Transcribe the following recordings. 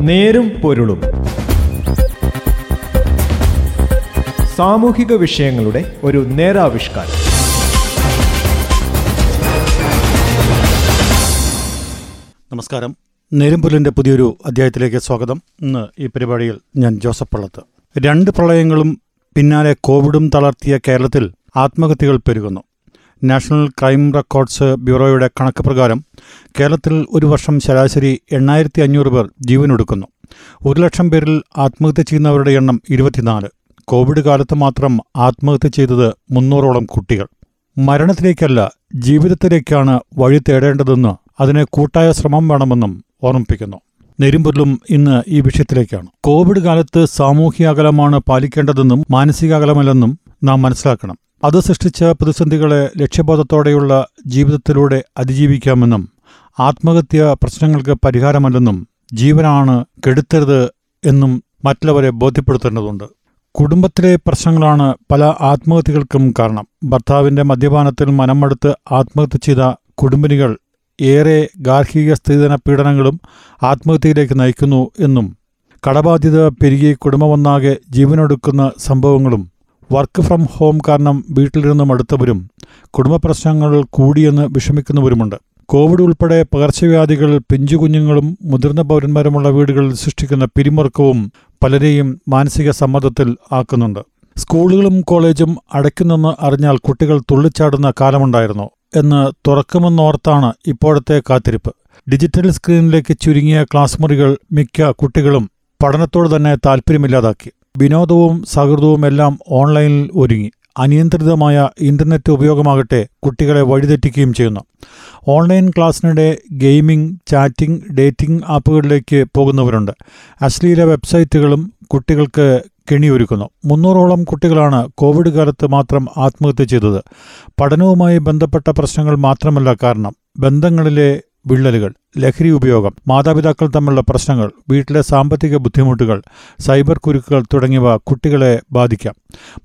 നേരും പൊരുളും. സാമൂഹിക വിഷയങ്ങളുടെ ഒരു നേരാവിഷ്കാരം. നമസ്കാരം. നേരും നേരുംപുല്ലിന്റെ പുതിയൊരു അധ്യായത്തിലേക്ക് സ്വാഗതം. ഇന്ന് ഈ പരിപാടിയിൽ ഞാൻ ജോസഫ് പള്ളത്ത്. രണ്ട് പ്രളയങ്ങളും പിന്നാലെ കോവിഡും തളർത്തിയ കേരളത്തിൽ ആത്മഹത്യകൾ പെരുകുന്നു. നാഷണൽ ക്രൈം റെക്കോർഡ്സ് ബ്യൂറോയുടെ കണക്ക് പ്രകാരം കേരളത്തിൽ ഒരു വർഷം ശരാശരി എണ്ണായിരത്തി അഞ്ഞൂറ് പേർ ജീവനൊടുക്കുന്നു. ഒരു ലക്ഷം പേരിൽ ആത്മഹത്യ ചെയ്യുന്നവരുടെ എണ്ണം ഇരുപത്തിനാല്. കോവിഡ് കാലത്ത് മാത്രം ആത്മഹത്യ ചെയ്തത് മുന്നൂറോളം കുട്ടികൾ. മരണത്തിലേക്കല്ല ജീവിതത്തിലേക്കാണ് വഴി തേടേണ്ടതെന്ന് അതിന് കൂട്ടായ ശ്രമം വേണമെന്നും ഓർമ്മിപ്പിക്കുന്നു. നെരുമ്പൊരുളും ഇന്ന് ഈ വിഷയത്തിലേക്കാണ്. കോവിഡ് കാലത്ത് സാമൂഹ്യ അകലമാണ് പാലിക്കേണ്ടതെന്നും മാനസിക അകലമല്ലെന്നും നാം മനസ്സിലാക്കണം. അത് സൃഷ്ടിച്ച പ്രതിസന്ധികളെ ലക്ഷ്യബോധത്തോടെയുള്ള ജീവിതത്തിലൂടെ അതിജീവിക്കാമെന്നും ആത്മഹത്യ പ്രശ്നങ്ങൾക്ക് പരിഹാരമല്ലെന്നും ജീവനാണ് കെടുത്തരുത് എന്നും മറ്റുള്ളവരെ ബോധ്യപ്പെടുത്തേണ്ടതുണ്ട്. കുടുംബത്തിലെ പ്രശ്നങ്ങളാണ് പല ആത്മഹത്യകൾക്കും കാരണം. ഭർത്താവിന്റെ മദ്യപാനത്തിൽ മനമടുത്ത് ആത്മഹത്യ ചെയ്ത കുടുംബിനികൾ ഏറെ ഗാർഹിക സ്ത്രീധന പീഡനങ്ങളും ആത്മഹത്യയിലേക്ക് നയിക്കുന്നു എന്നും കടബാധ്യത പെരുകി കുടുംബമൊന്നാകെ ജീവനൊടുക്കുന്ന സംഭവങ്ങളും വർക്ക് ഫ്രം ഹോം കാരണം വീട്ടിലിരുന്ന് മടുത്തവരും കുടുംബ പ്രശ്നങ്ങൾ കൂടിയെന്ന് വിഷമിക്കുന്നവരുമുണ്ട്. കോവിഡ് ഉൾപ്പെടെ പകർച്ചവ്യാധികൾ പിഞ്ചുകുഞ്ഞുങ്ങളും മുതിർന്ന പൗരന്മാരുമുള്ള വീടുകളിൽ സൃഷ്ടിക്കുന്ന പിരിമുറുക്കവും പലരെയും മാനസിക സമ്മർദ്ദത്തിൽ ആക്കുന്നുണ്ട്. സ്കൂളുകളും കോളേജും അടയ്ക്കുന്നെന്ന് അറിഞ്ഞാൽ കുട്ടികൾ തുള്ളിച്ചാടുന്ന കാലമുണ്ടായിരുന്നു. എന്ന് തുറക്കുമെന്നോർത്താണ് ഇപ്പോഴത്തെ കാത്തിരിപ്പ്. ഡിജിറ്റൽ സ്ക്രീനിലേക്ക് ചുരുങ്ങിയ ക്ലാസ് മുറികൾ മിക്ക കുട്ടികളും പഠനത്തോട് തന്നെ താൽപ്പര്യമില്ലാതാക്കി. വിനോദവും സഹൃദവും എല്ലാം ഓൺലൈനിൽ ഒരുങ്ങി. അനിയന്ത്രിതമായ ഇന്റർനെറ്റ് ഉപയോഗമാകട്ടെ കുട്ടികളെ വഴിതെറ്റിക്കുകയും ചെയ്യുന്നു. ഓൺലൈൻ ക്ലാസ്സിനിടെ ഗെയിമിംഗ് ചാറ്റിംഗ് ഡേറ്റിംഗ് ആപ്പുകളിലേക്ക് പോകുന്നവരുണ്ട്. അശ്ലീല വെബ്സൈറ്റുകളും കുട്ടികൾക്ക് കെണിയൊരുക്കുന്നു. മുന്നൂറോളം കുട്ടികളാണ് കോവിഡ് കാലത്ത് മാത്രം ആത്മഹത്യ ചെയ്തത്. പഠനവുമായി ബന്ധപ്പെട്ട പ്രശ്നങ്ങൾ മാത്രമല്ല കാരണം. ബന്ധങ്ങളിലെ വിള്ളലുകൾ ലഹരി ഉപയോഗം മാതാപിതാക്കൾ തമ്മിലുള്ള പ്രശ്നങ്ങൾ വീട്ടിലെ സാമ്പത്തിക ബുദ്ധിമുട്ടുകൾ സൈബർ കുരുക്കുകൾ തുടങ്ങിയവ കുട്ടികളെ ബാധിക്കാം.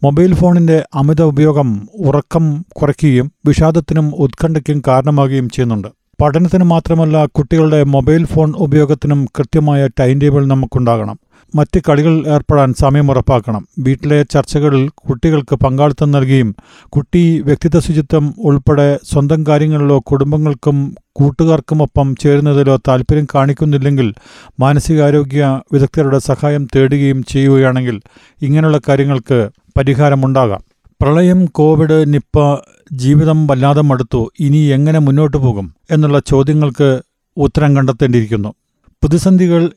മൊബൈൽ ഫോണിന്റെ അമിത ഉപയോഗം ഉറക്കം കുറയ്ക്കുകയും വിഷാദത്തിനും ഉത്കണ്ഠയ്ക്കും കാരണമാകുകയും ചെയ്യുന്നുണ്ട്. പഠനത്തിന് മാത്രമല്ല കുട്ടികളുടെ മൊബൈൽ ഫോൺ ഉപയോഗത്തിനും കൃത്യമായ ടൈം ടേബിൾ നമുക്കുണ്ടാകണം. മറ്റ് കളികൾ ഏർപ്പെടാൻ സമയം ഉറപ്പാക്കണം. വീട്ടിലെ ചർച്ചകളിൽ കുട്ടികൾക്ക് പങ്കാളിത്തം നൽകിയും കുട്ടി വ്യക്തിത്വ ശുചിത്വം ഉൾപ്പെടെ സ്വന്തം കാര്യങ്ങളിലോ കുടുംബങ്ങൾക്കും കൂട്ടുകാർക്കുമൊപ്പം ചേരുന്നതിലോ താൽപ്പര്യം കാണിക്കുന്നില്ലെങ്കിൽ മാനസികാരോഗ്യ വിദഗ്ധരുടെ സഹായം തേടുകയും ചെയ്യുകയാണെങ്കിൽ ഇങ്ങനെയുള്ള കാര്യങ്ങൾക്ക് പരിഹാരമുണ്ടാകാം. പ്രളയം കോവിഡ് നിപ്പ ജീവിതം വല്ലാതെ മടുത്തു. ഇനി എങ്ങനെ മുന്നോട്ട് പോകും എന്നുള്ള ചോദ്യങ്ങൾക്ക് ഉത്തരം കണ്ടെത്തേണ്ടിയിരിക്കുന്നു. പ്രതിസന്ധികൾ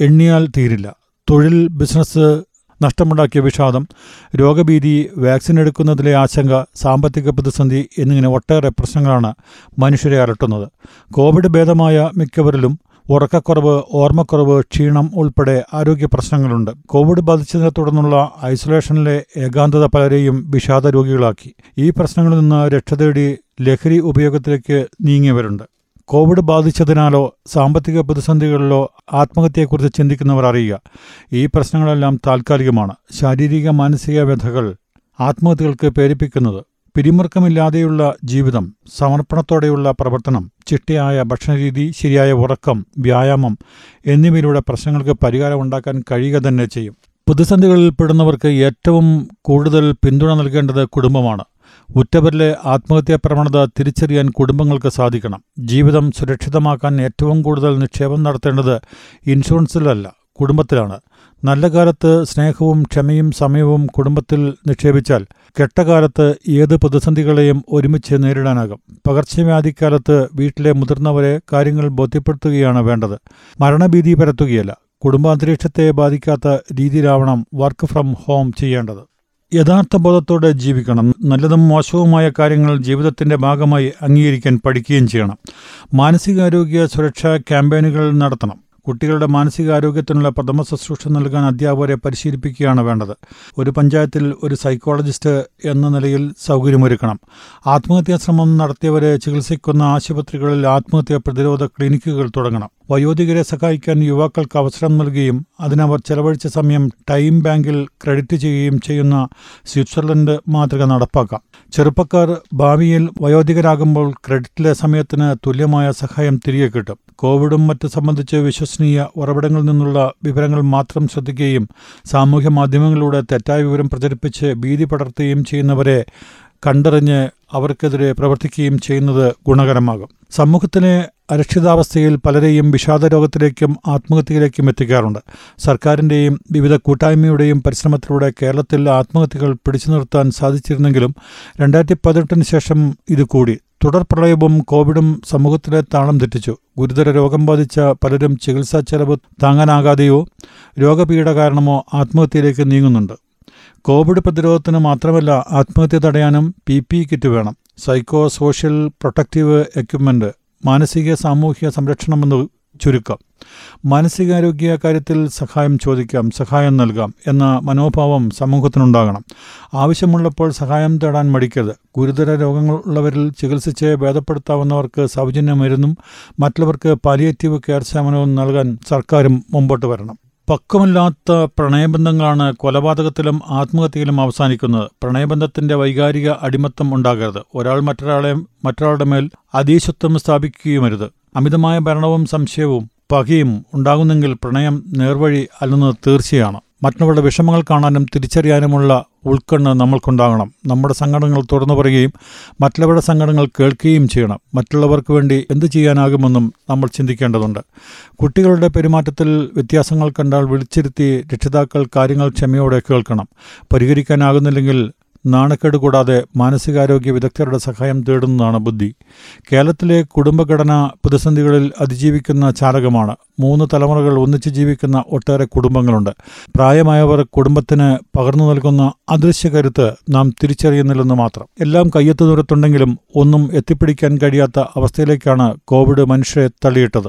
എണ്ണിയാൽ തീരില്ല. തൊഴിൽ ബിസിനസ് നഷ്ടമുണ്ടാക്കിയ വിഷാദം രോഗഭീതി വാക്സിൻ എടുക്കുന്നതിലെ ആശങ്ക സാമ്പത്തിക പ്രതിസന്ധി എന്നിങ്ങനെ ഒട്ടേറെ പ്രശ്നങ്ങളാണ് മനുഷ്യരെ അലട്ടുന്നത്. കോവിഡ് ഭേദമായ മിക്കവരിലും ഉറക്കക്കുറവ് ഓർമ്മക്കുറവ് ക്ഷീണം ഉൾപ്പെടെ ആരോഗ്യ പ്രശ്നങ്ങളുണ്ട്. കോവിഡ് ബാധിച്ചതിനെ തുടർന്നുള്ള ഐസൊലേഷനിലെ ഏകാന്തത പലരെയും വിഷാദ രോഗികളാക്കി. ഈ പ്രശ്നങ്ങളിൽ നിന്ന് രക്ഷ തേടി ലഹരി ഉപയോഗത്തിലേക്ക് നീങ്ങിയവരുണ്ട്. കോവിഡ് ബാധിച്ചതിനാലോ സാമ്പത്തിക പ്രതിസന്ധികളിലോ ആത്മഹത്യയെക്കുറിച്ച് ചിന്തിക്കുന്നവർ അറിയുക. ഈ പ്രശ്നങ്ങളെല്ലാം താൽക്കാലികമാണ്. ശാരീരിക മാനസിക വ്യഥകൾ ആത്മഹത്യകൾക്ക് പ്രേരിപ്പിക്കുന്നത് പിരിമുറുക്കമില്ലാതെയുള്ള ജീവിതം സമർപ്പണത്തോടെയുള്ള പ്രവർത്തനം ചിട്ടയായ ഭക്ഷണരീതി ശരിയായ ഉറക്കം വ്യായാമം എന്നിവയിലൂടെ പ്രശ്നങ്ങൾക്ക് പരിഹാരം ഉണ്ടാക്കാൻ കഴിയുക തന്നെ ചെയ്യും. പ്രതിസന്ധികളിൽ പെടുന്നവർക്ക് ഏറ്റവും കൂടുതൽ പിന്തുണ നൽകേണ്ടത് കുടുംബമാണ്. ഉറ്റവരിലെ ആത്മഹത്യാ പ്രവണത തിരിച്ചറിയാൻ കുടുംബങ്ങൾക്ക് സാധിക്കണം. ജീവിതം സുരക്ഷിതമാക്കാൻ ഏറ്റവും കൂടുതൽ നിക്ഷേപം നടത്തേണ്ടത് ഇൻഷുറൻസിലല്ല കുടുംബത്തിലാണ്. നല്ല കാലത്ത് സ്നേഹവും ക്ഷമയും സമയവും കുടുംബത്തിൽ നിക്ഷേപിച്ചാൽ കെട്ടകാലത്ത് ഏത് പ്രതിസന്ധികളെയും ഒരുമിച്ച് നേരിടാനാകും. പകർച്ചവ്യാധിക്കാലത്ത് വീട്ടിലെ മുതിർന്നവരെ കാര്യങ്ങൾ ബോധ്യപ്പെടുത്തുകയാണ് വേണ്ടത്. മരണഭീതി പരത്തുകയല്ല കുടുംബാന്തരീക്ഷത്തെ ബാധിക്കാത്ത രീതിയിലാവണം വർക്ക് ഫ്രം ഹോം ചെയ്യേണ്ടത്. യഥാർത്ഥ ബോധത്തോടെ ജീവിക്കണം നല്ലതും മോശവുമായ കാര്യങ്ങൾ ജീവിതത്തിന്റെ ഭാഗമായി അംഗീകരിക്കാൻ പഠിക്കുകയും ചെയ്യണം. മാനസികാരോഗ്യ സുരക്ഷാ ക്യാമ്പയിനുകൾ നടത്തണം. കുട്ടികളുടെ മാനസികാരോഗ്യത്തിനുള്ള പ്രഥമ ശുശ്രൂഷ നൽകാൻ അധ്യാപകരെ പരിശീലിപ്പിക്കുകയാണ് വേണ്ടത്. ഒരു പഞ്ചായത്തിൽ ഒരു സൈക്കോളജിസ്റ്റ് എന്ന നിലയിൽ സൗകര്യമൊരുക്കണം. ആത്മഹത്യാ ശ്രമം നടത്തിയവരെ ചികിത്സിക്കുന്ന ആശുപത്രികളിൽ ആത്മഹത്യാ പ്രതിരോധ ക്ലിനിക്കുകൾ തുടങ്ങണം. വയോധികരെ സഹായിക്കാൻ യുവാക്കൾക്ക് അവസരം നൽകുകയും അതിനവർ ചെലവഴിച്ച സമയം ടൈം ബാങ്കിൽ ക്രെഡിറ്റ് ചെയ്യുകയും ചെയ്യുന്ന സ്വിറ്റ്സർലൻഡ് മാതൃക നടപ്പാക്കാം. ചെറുപ്പക്കാർ ഭാവിയിൽ വയോധികരാകുമ്പോൾ ക്രെഡിറ്റിലെ സമയത്തിന് തുല്യമായ സഹായം തിരികെ കിട്ടും. കോവിഡും മറ്റ് സംബന്ധിച്ച് വിശ്വസനീയ ഉറവിടങ്ങളിൽ നിന്നുള്ള വിവരങ്ങൾ മാത്രം ശ്രദ്ധിക്കുകയും സാമൂഹ്യ മാധ്യമങ്ങളിലൂടെ തെറ്റായ വിവരം പ്രചരിപ്പിച്ച് ഭീതി പടർത്തുകയും ചെയ്യുന്നവരെ കണ്ടറിഞ്ഞ് അവർക്കെതിരെ പ്രവർത്തിക്കുകയും ചെയ്യുന്നത് ഗുണകരമാകും. സമൂഹത്തിലെ അരക്ഷിതാവസ്ഥയിൽ പലരെയും വിഷാദരോഗത്തിലേക്കും ആത്മഹത്യയിലേക്കും എത്തിക്കാറുണ്ട്. സർക്കാരിന്റെയും വിവിധ കൂട്ടായ്മയുടെയും പരിശ്രമത്തിലൂടെ കേരളത്തിൽ ആത്മഹത്യകൾ പിടിച്ചു നിർത്താൻ സാധിച്ചിരുന്നെങ്കിലും രണ്ടായിരത്തി പതിനെട്ടിന് ശേഷം ഇത് കൂടി. തുടർ പ്രളയവും കോവിഡും സമൂഹത്തിലെ താളം തെറ്റിച്ചു. ഗുരുതര രോഗം ബാധിച്ച പലരും ചികിത്സാ ചെലവ് താങ്ങാനാകാതെയോ രോഗപീഠ കാരണമോ ആത്മഹത്യയിലേക്ക് നീങ്ങുന്നുണ്ട്. കോവിഡ് പ്രതിരോധത്തിന് മാത്രമല്ല ആത്മഹത്യ തടയാനും പി പി കിറ്റ് വേണം. സൈക്കോ സോഷ്യൽ പ്രൊട്ടക്റ്റീവ് എക്യുപ്മെന്റ് മാനസിക സാമൂഹിക സംരക്ഷണമെന്ന് ചുരുക്കം. മാനസികാരോഗ്യ കാര്യത്തിൽ സഹായം ചോദിക്കാം സഹായം നൽകാം എന്ന മനോഭാവം സമൂഹത്തിനുണ്ടാകണം. ആവശ്യമുള്ളപ്പോൾ സഹായം തേടാൻ മടിക്കരുത്. ഗുരുതര രോഗങ്ങളുള്ളവരിൽ ചികിത്സിച്ച് ഭേദപ്പെടുത്താവുന്നവർക്ക് സൗജന്യ മരുന്നും മറ്റുള്ളവർക്ക് പാലിയേറ്റീവ് കെയർ സേവനവും നൽകാൻ സർക്കാരും മുമ്പോട്ട് വരണം. പക്വമല്ലാത്ത പ്രണയബന്ധങ്ങളാണ് കൊലപാതകത്തിലും ആത്മഹത്യയിലും അവസാനിക്കുന്നത്. പ്രണയബന്ധത്തിന്റെ വൈകാരിക അടിമത്തം ഉണ്ടാകരുത്. ഒരാൾ മറ്റൊരാളെ മറ്റൊരാളുടെ മേൽ അതീശത്വം സ്ഥാപിക്കുകയുമരുത്. അമിതമായ ഭരണവും സംശയവും പകയും ഉണ്ടാകുന്നെങ്കിൽ പ്രണയം നേർവഴി അല്ലെന്ന് തീർച്ചയാണ്. മറ്റുള്ളവരുടെ വിഷമങ്ങൾ കാണാനും തിരിച്ചറിയാനുമുള്ള ഉൾക്കണ്ണ് നമ്മൾക്കുണ്ടാകണം. നമ്മുടെ സങ്കടങ്ങൾ തുറന്നു പറയുകയും മറ്റുള്ളവരുടെ സങ്കടങ്ങൾ കേൾക്കുകയും ചെയ്യണം. മറ്റുള്ളവർക്ക് വേണ്ടി എന്ത് ചെയ്യാനാകുമെന്നും നമ്മൾ ചിന്തിക്കേണ്ടതുണ്ട്. കുട്ടികളുടെ പെരുമാറ്റത്തിൽ വ്യത്യാസങ്ങൾ കണ്ടാൽ വിളിച്ചിരുത്തി രക്ഷിതാക്കൾ കാര്യങ്ങൾ ക്ഷമയോടെ കേൾക്കണം. പരിഹരിക്കാനാകുന്നില്ലെങ്കിൽ നാണക്കേട് കൂടാതെ മാനസികാരോഗ്യ വിദഗ്ധരുടെ സഹായം തേടുന്നതാണ് ബുദ്ധി. കേരളത്തിലെ കുടുംബഘടന പ്രതിസന്ധികളിൽ അതിജീവിക്കുന്ന ചാലകമാണ്. മൂന്ന് തലമുറകൾ ഒന്നിച്ച് ജീവിക്കുന്ന ഒട്ടേറെ കുടുംബങ്ങളുണ്ട്. പ്രായമായവർ കുടുംബത്തിന് പകർന്നു നൽകുന്ന അദൃശ്യ കരുത്ത് നാം തിരിച്ചറിയുന്നില്ലെന്ന് മാത്രം. എല്ലാം കയ്യെത്തു ദൂരത്തുണ്ടെങ്കിലും ഒന്നും എത്തിപ്പിടിക്കാൻ കഴിയാത്ത അവസ്ഥയിലേക്കാണ് കോവിഡ് മനുഷ്യരെ തള്ളിയിട്ടത്.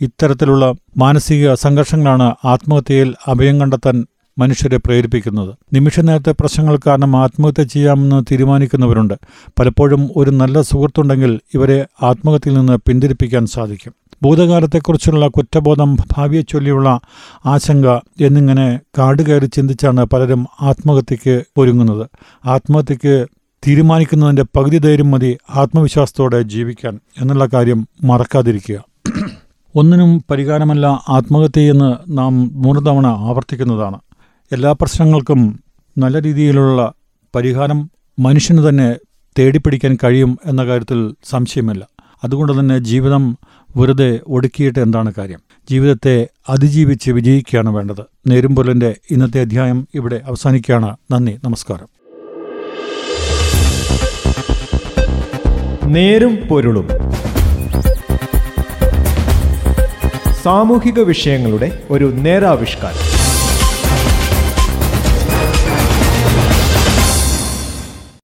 ഇത്തരത്തിലുള്ള മാനസിക സംഘർഷങ്ങളാണ് ആത്മഹത്യയിൽ അഭയം കണ്ടെത്താൻ മനുഷ്യരെ പ്രേരിപ്പിക്കുന്നത്. നിമിഷ നേരത്തെ പ്രശ്നങ്ങൾ കാരണം ആത്മഹത്യ ചെയ്യാമെന്ന് തീരുമാനിക്കുന്നവരുണ്ട്. പലപ്പോഴും ഒരു നല്ല സുഹൃത്തുണ്ടെങ്കിൽ ഇവരെ ആത്മഹത്യയിൽ നിന്ന് പിന്തിരിപ്പിക്കാൻ സാധിക്കും. ഭൂതകാലത്തെക്കുറിച്ചുള്ള കുറ്റബോധം ഭാവിയെ ചൊല്ലിയുള്ള ആശങ്ക എന്നിങ്ങനെ കാടുകയറി ചിന്തിച്ചാണ് പലരും ആത്മഹത്യയ്ക്ക് ഒരുങ്ങുന്നത്. ആത്മഹത്യയ്ക്ക് തീരുമാനിക്കുന്നതിന്റെ പകുതി ധൈര്യം മതി ആത്മവിശ്വാസത്തോടെ ജീവിക്കാൻ എന്നുള്ള കാര്യം മറക്കാതിരിക്കുക. ഒന്നിനും പരിഹാരമല്ല ആത്മഹത്യയെന്ന് നാം മൂന്ന് തവണ ആവർത്തിക്കുന്നതാണ്. എല്ലാ പ്രശ്നങ്ങൾക്കും നല്ല രീതിയിലുള്ള പരിഹാരം മനുഷ്യന് തന്നെ തേടിപ്പിടിക്കാൻ കഴിയും എന്ന കാര്യത്തിൽ സംശയമില്ല. അതുകൊണ്ട് തന്നെ ജീവിതം വെറുതെ ഒടുക്കിയിട്ട് എന്താണ് കാര്യം? ജീവിതത്തെ അതിജീവിച്ച് വിജയിക്കുകയാണ് വേണ്ടത്. നേരുംപൊലിന്റെ ഇന്നത്തെ അധ്യായം ഇവിടെ അവസാനിക്കുകയാണ്. നന്ദി നമസ്കാരം. നേരും പൊരുളും സാമൂഹിക വിഷയങ്ങളുടെ ഒരു നേരാവിഷ്കാരം.